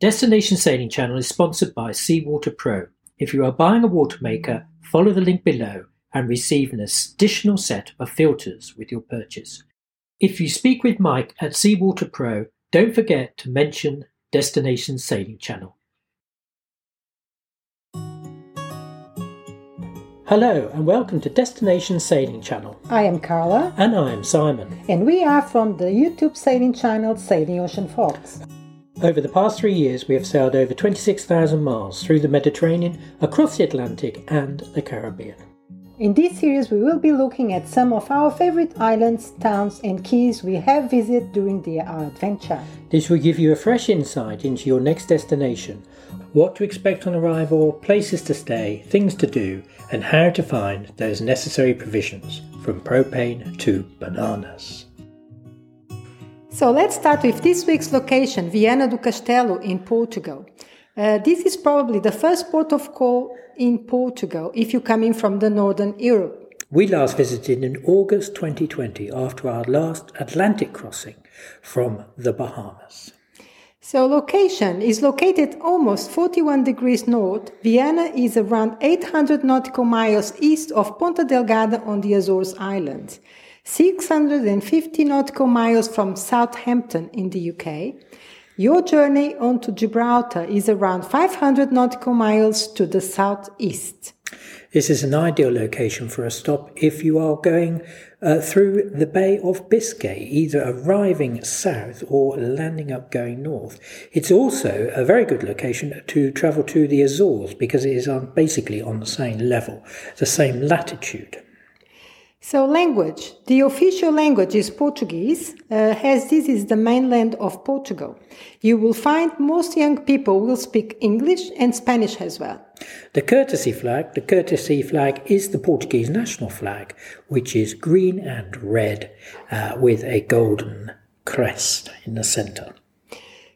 Destination Sailing Channel is sponsored by Seawater Pro. If you are buying a water maker, follow the link below and receive an additional set of filters with your purchase. If you speak with Mike at Seawater Pro, don't forget to mention Destination Sailing Channel. Hello and welcome to Destination Sailing Channel. I am Carla. And I am Simon. And we are from the YouTube sailing channel Sailing Ocean Fox. Over the past three years, we have sailed over 26,000 miles through the Mediterranean, across the Atlantic, and the Caribbean. In this series, we will be looking at some of our favorite islands, towns, and keys we have visited during the, our adventure. This will give you a fresh insight into your next destination, what to expect on arrival, places to stay, things to do, and how to find those necessary provisions, from propane to bananas. So let's start with this week's location, Viana do Castelo in Portugal. Uh, this is probably the first port of call in Portugal if you're coming from the northern Europe. We last visited in August 2020 after our last Atlantic crossing from the Bahamas. So location is located almost 41 degrees north. Viana is around 800 nautical miles east of Ponta Delgada on the Azores Islands. 650 nautical miles from Southampton in the UK. Your journey onto Gibraltar is around 500 nautical miles to the southeast. This is an ideal location for a stop if you are going uh, through the Bay of Biscay, either arriving south or landing up going north. It's also a very good location to travel to the Azores because it is on, basically on the same level, the same latitude. So, language. The official language is Portuguese, uh, as this is the mainland of Portugal. You will find most young people will speak English and Spanish as well. The courtesy flag, the courtesy flag is the Portuguese national flag, which is green and red uh, with a golden crest in the center.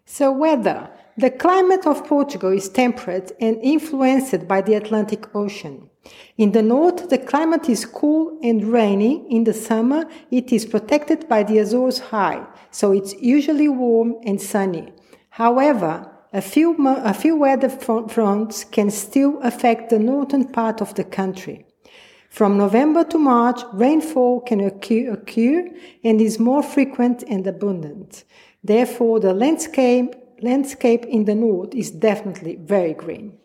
So, weather. The climate of Portugal is temperate and influenced by the Atlantic Ocean. In the north, the climate is cool and rainy. In the summer, it is protected by the Azores High, so it's usually warm and sunny. However, a few, a few weather fronts can still affect the northern part of the country. From November to March, rainfall can occur, occur and is more frequent and abundant. Therefore, the landscape, landscape in the north is definitely very green.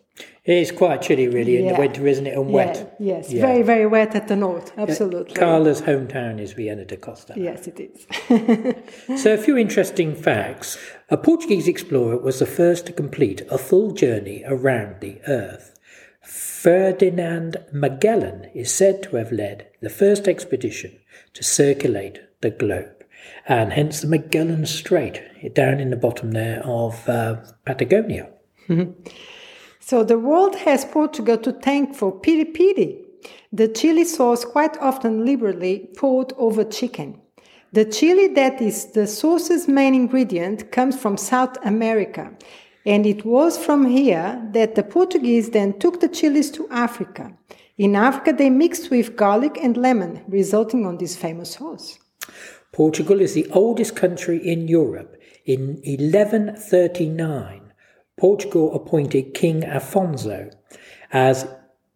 It is quite chilly, really, in the winter, isn't it? And wet. Yeah, yes, yeah. very, very wet at the north. Absolutely. Carla's hometown is Viana da Costa. Yes, it is. so, a few interesting facts. A Portuguese explorer was the first to complete a full journey around the Earth. Ferdinand Magellan is said to have led the first expedition to circulate the globe, and hence the Magellan Strait, down in the bottom there of uh, Patagonia. So the world has Portugal to thank for piri piri, the chili sauce quite often liberally poured over chicken. The chili that is the sauce's main ingredient comes from South America, and it was from here that the Portuguese then took the chilies to Africa. In Africa, they mixed with garlic and lemon, resulting on this famous sauce. Portugal is the oldest country in Europe. In 1139, Portugal appointed King Afonso as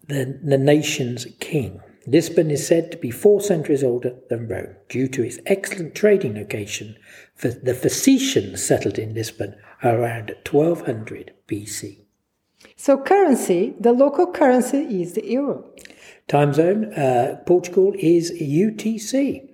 the, the nation's king. Lisbon is said to be four centuries older than Rome due to its excellent trading location. For the Phoenicians settled in Lisbon around 1200 BC. So, currency, the local currency is the euro. Time zone, uh, Portugal is UTC.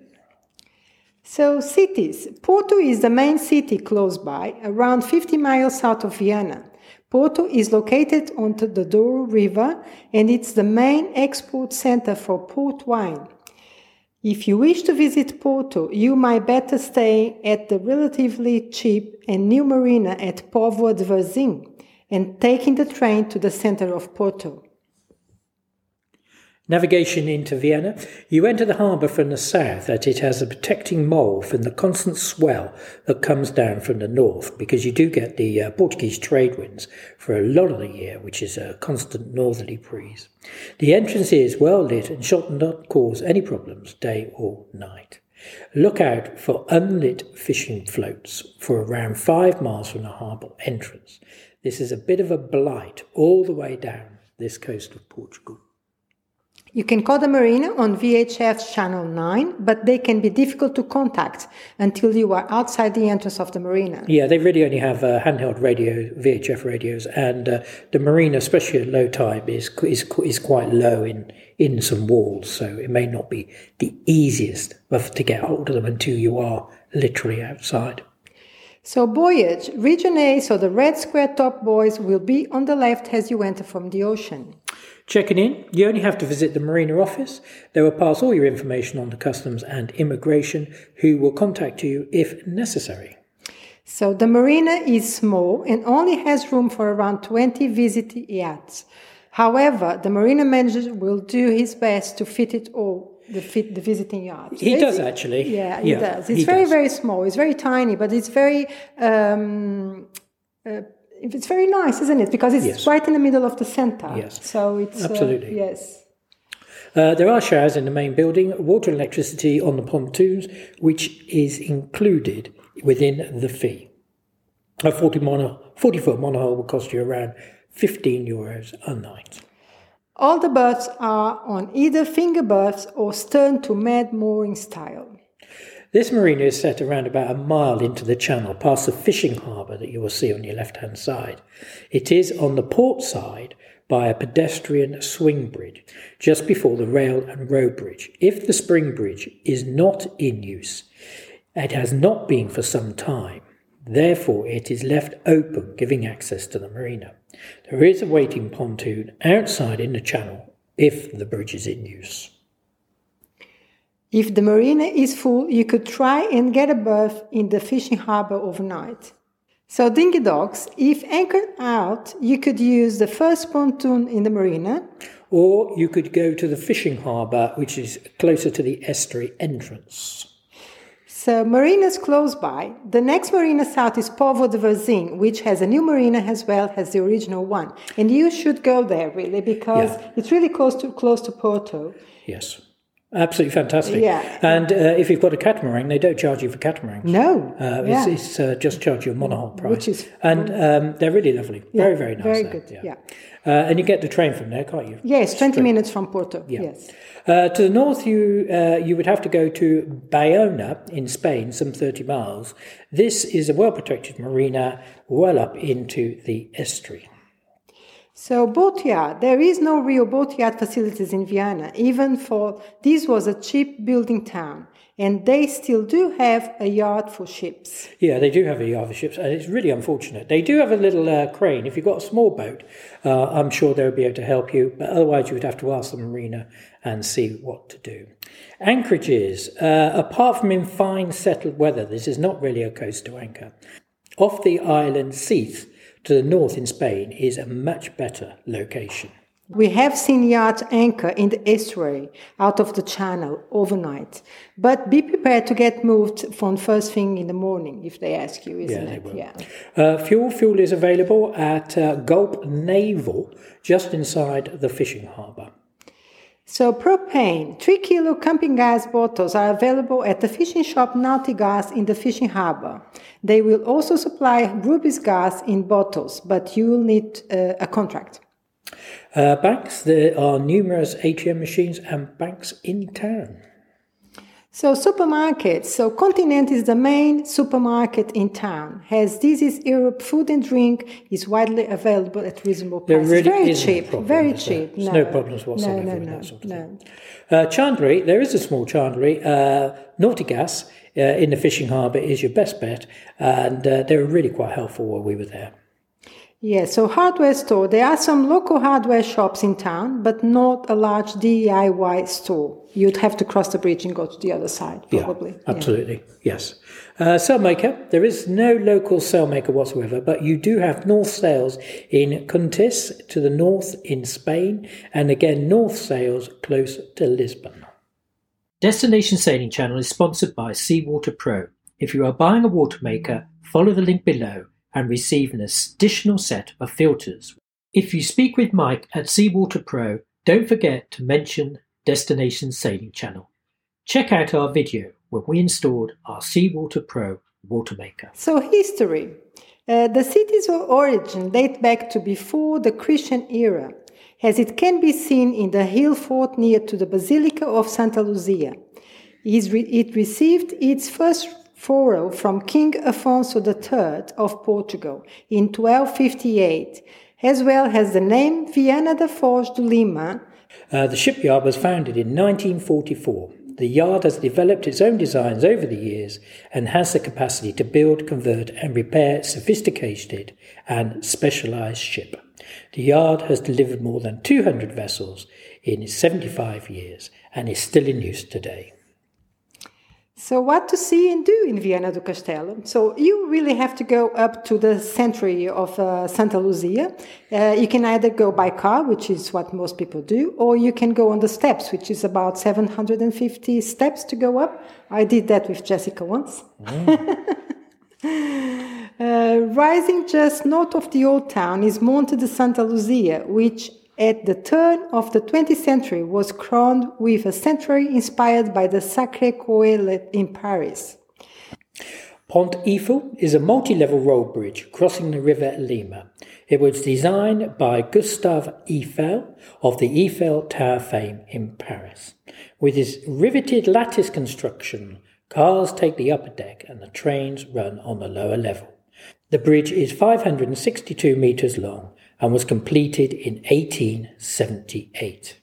So, cities. Porto is the main city close by, around 50 miles south of Viana. Porto is located on the Douro River and it's the main export center for port wine. If you wish to visit Porto, you might better stay at the relatively cheap and new marina at Póvoa de Varzim and taking the train to the center of Porto. Navigation into Viana. You enter the harbour from the south, as it has a protecting mole from the constant swell that comes down from the north, because you do get the uh, Portuguese trade winds for a lot of the year, which is a constant northerly breeze. The entrance is well lit and shot not cause any problems day or night. Look out for unlit fishing floats for around five miles from the harbour entrance. This is a bit of a blight all the way down this coast of Portugal. You can call the marina on VHF channel 9, but they can be difficult to contact until you are outside the entrance of the marina. Yeah, they really only have uh, handheld radio, VHF radios, and uh, the marina, especially at low tide, is, is, is quite low in, in some walls, so it may not be the easiest to get hold of them until you are literally outside. So voyage, region A, so the red square top buoys will be on the left as you enter from the ocean. Checking in, you only have to visit the marina office. They will pass all your information on to customs and immigration, who will contact you if necessary. So the marina is small and only has room for around 20 visit yachts. However, the marina manager will do his best to fit it all, the, fit, the visiting yachts. He does actually. Yeah, he yeah, does. It's he very, does. very small. It's very tiny, but it's very um, uh, it's very nice, isn't it? Because it's yes. right in the middle of the center. Yes. So it's uh, absolutely uh, yes. Uh, there are showers in the main building, water and electricity on the pontoons, which is included within the fee. A 40, mono, 40 foot monohull will cost you around 15 euros a night. All the berths are on either finger berths or stern to Med mooring style. This marina is set around about a mile into the channel, past the fishing harbour that you will see on your left hand side. It is on the port side by a pedestrian swing bridge, just before the rail and road bridge. If the spring bridge is not in use, it has not been for some time. Therefore, it is left open, giving access to the marina. There is a waiting pontoon outside in the channel if the bridge is in use. If the marina is full, you could try and get a berth in the fishing harbor overnight. So, dinghy docks, if anchored out, you could use the first pontoon in the marina. Or you could go to the fishing harbour, which is closer to the estuary entrance. So, marinas close by. The next marina south is Póvoa de Varzim, which has a new marina as well as the original one. And you should go there, really, because yeah. it's really close to, close to Porto. Yes. Absolutely fantastic. Yeah. And uh, if you've got a catamaran, they don't charge you for catamarans. No. Uh, yeah. It's, it's uh, just charge you a monohull price. Which is. And um, they're really lovely. Yeah, very, very nice. Very there. good. Yeah. yeah. Uh, and you get the train from there, can't you? Yes, 20 Straight. minutes from Porto. Yeah. Yes. Uh, to the north, you uh, you would have to go to Bayona in Spain, some 30 miles. This is a well protected marina well up into the estuary. So boatyard, there is no real boatyard facilities in Viana, even for this was a cheap building town, and they still do have a yard for ships. Yeah, they do have a yard for ships, and it's really unfortunate. They do have a little uh, crane. If you've got a small boat, uh, I'm sure they'll be able to help you, but otherwise you would have to ask the marina and see what to do. Anchorages, uh, apart from in fine settled weather, this is not really a coast to anchor. Off the island Seath, to the north in Spain is a much better location. We have seen yachts anchor in the estuary out of the channel overnight, but be prepared to get moved from first thing in the morning if they ask you, isn't yeah, it? Yeah. Uh, fuel fuel is available at uh, Galp Naval, just inside the fishing harbour. So propane, 3 kilo camping gas bottles are available at the fishing shop Nautigas in the fishing harbor. They will also supply Rubis gas in bottles, but you will need uh, a contract. Uh, banks, there are numerous ATM machines and banks in town. So supermarkets. So Continente is the main supermarket in town. Has this is Europe food and drink is widely available at reasonable prices. There really very cheap, problem, very cheap. No. no. problems whatsoever no, no, no, that sort of no. Uh, chandlery, there is a small chandlery. Uh, Nautigas uh, in the fishing harbour is your best bet, and uh, they were really quite helpful while we were there. Yes, so hardware store. There are some local hardware shops in town, but not a large DIY store. You'd have to cross the bridge and go to the other side, probably. Yeah, absolutely, yeah. yes. Uh, sailmaker, there is no local sailmaker whatsoever, but you do have North Sails in Cuntis to the north in Spain, and again North Sails close to Lisbon. Destination Sailing Channel is sponsored by Seawater Pro. If you are buying a water maker, follow the link below and receive an additional set of filters. If you speak with Mike at Seawater Pro, don't forget to mention Destination Sailing Channel. Check out our video when we installed our Seawater Pro water maker. So, history. Uh, the city's origin date back to before the Christian era, as it can be seen in the hill fort near to the Basilica of Santa Luzia. It received its first foral from King Afonso III of Portugal in 1258, as well as the name Viana da Foz do Lima. Uh, the shipyard was founded in 1944. The yard has developed its own designs over the years and has the capacity to build, convert, and repair sophisticated and specialized ship. The yard has delivered more than 200 vessels in 75 years and is still in use today. So, what to see and do in Viana do Castelo? So, you really have to go up to the century of uh, Santa Luzia. Uh, you can either go by car, which is what most people do, or you can go on the steps, which is about 750 steps to go up. I did that with Jessica once. Mm. uh, rising just north of the old town is Monte de Santa Luzia, which at the turn of the 20th century was crowned with a sanctuary inspired by the Sacré-Cœur in Paris. Pont Eiffel is a multi-level road bridge crossing the river Lima. It was designed by Gustave Eiffel of the Eiffel Tower fame in Paris. With its riveted lattice construction, cars take the upper deck and the trains run on the lower level. The bridge is 562 metres long and was completed in 1878.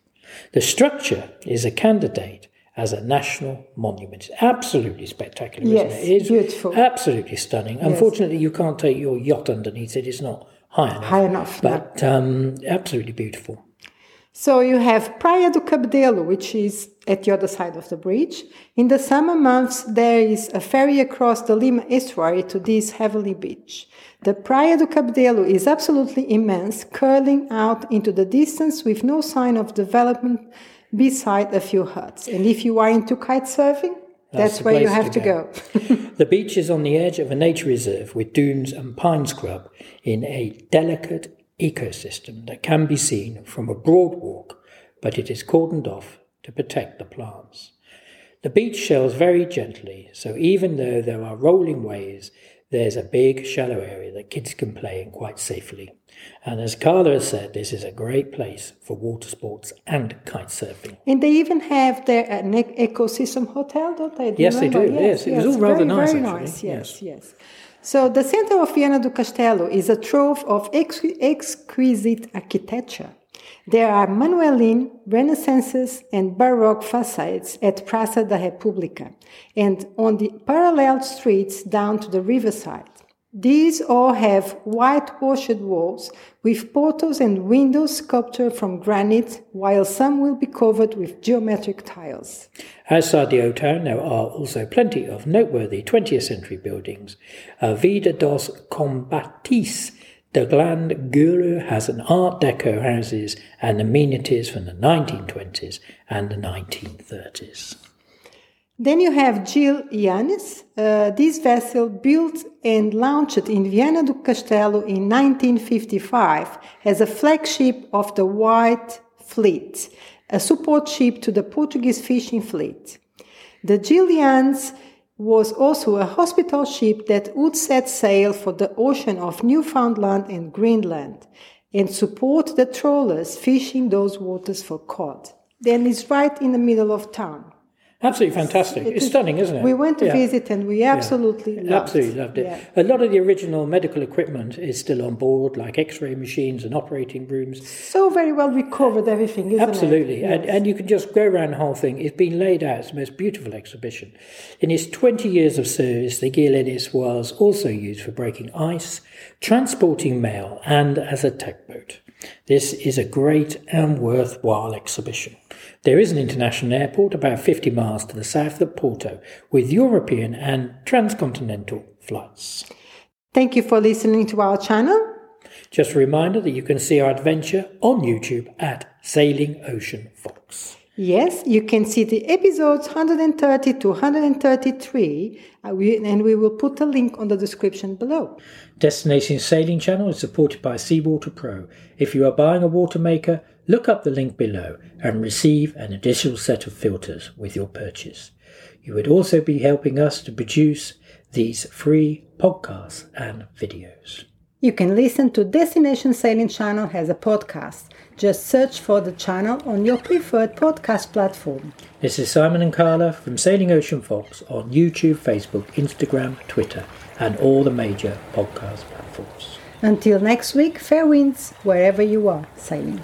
The structure is a candidate as a national monument. It's absolutely spectacular, yes, isn't it? It's beautiful. Absolutely stunning. Yes. Unfortunately, you can't take your yacht underneath it. It's not high enough. High enough, but no. um, absolutely beautiful. So you have Praia do Cabedelo, which is at the other side of the bridge. In the summer months, there is a ferry across the Lima estuary to this heavenly beach. The Praia do Cabedelo is absolutely immense, curling out into the distance with no sign of development beside a few huts. And if you are into kite surfing, that's, that's where you have to go. go. the beach is on the edge of a nature reserve with dunes and pine scrub in a delicate ecosystem that can be seen from a broad walk, but it is cordoned off to protect the plants. The beach shells very gently, so even though there are rolling waves, there's a big shallow area that kids can play in quite safely. And as Carla has said, this is a great place for water sports and kite surfing. And they even have their uh, an ecosystem hotel, don't they? Do yes, they do. Yes, yes, it was all rather very, nice. Very actually. nice. Yes, yes. yes. So the center of Viana do Castelo is a trove of exquisite architecture. There are Manueline, Renaissance, and Baroque facades at Praça da República and on the parallel streets down to the riverside. These all have whitewashed walls with portals and windows sculptured from granite, while some will be covered with geometric tiles. Outside the old town, there are also plenty of noteworthy 20th century buildings. A Vida dos Combatis the Grand Guru has an Art Deco houses and amenities from the 1920s and the 1930s. Then you have Gil Eannes. Uh, this vessel built and launched in Viana do Castelo in 1955 as a flagship of the White Fleet, a support ship to the Portuguese fishing fleet. The Gil Eannes was also a hospital ship that would set sail for the ocean of Newfoundland and Greenland and support the trawlers fishing those waters for cod. Then it's right in the middle of town. Absolutely fantastic. It it's is, stunning, isn't it? We went to yeah. visit and we absolutely yeah. loved Absolutely loved it. Yeah. A lot of the original medical equipment is still on board, like x ray machines and operating rooms. So very well recovered, everything, isn't Absolutely. It? Yes. And, and you can just go around the whole thing. It's been laid out. It's the most beautiful exhibition. In its 20 years of service, the Eannes was also used for breaking ice, transporting mail, and as a tugboat. This is a great and worthwhile exhibition. There is an international airport about 50 miles to the south of Porto with European and transcontinental flights. Thank you for listening to our channel. Just a reminder that you can see our adventure on YouTube at Sailing Ocean Fox. Yes, you can see the episodes 130 to 133, uh, and we will put a link on the description below. Destination Sailing Channel is supported by Seawater Pro. If you are buying a water maker, look up the link below and receive an additional set of filters with your purchase. You would also be helping us to produce these free podcasts and videos. You can listen to Destination Sailing Channel as a podcast. Just search for the channel on your preferred podcast platform. This is Simon and Carla from Sailing Ocean Fox on YouTube, Facebook, Instagram, Twitter, and all the major podcast platforms. Until next week, fair winds wherever you are sailing.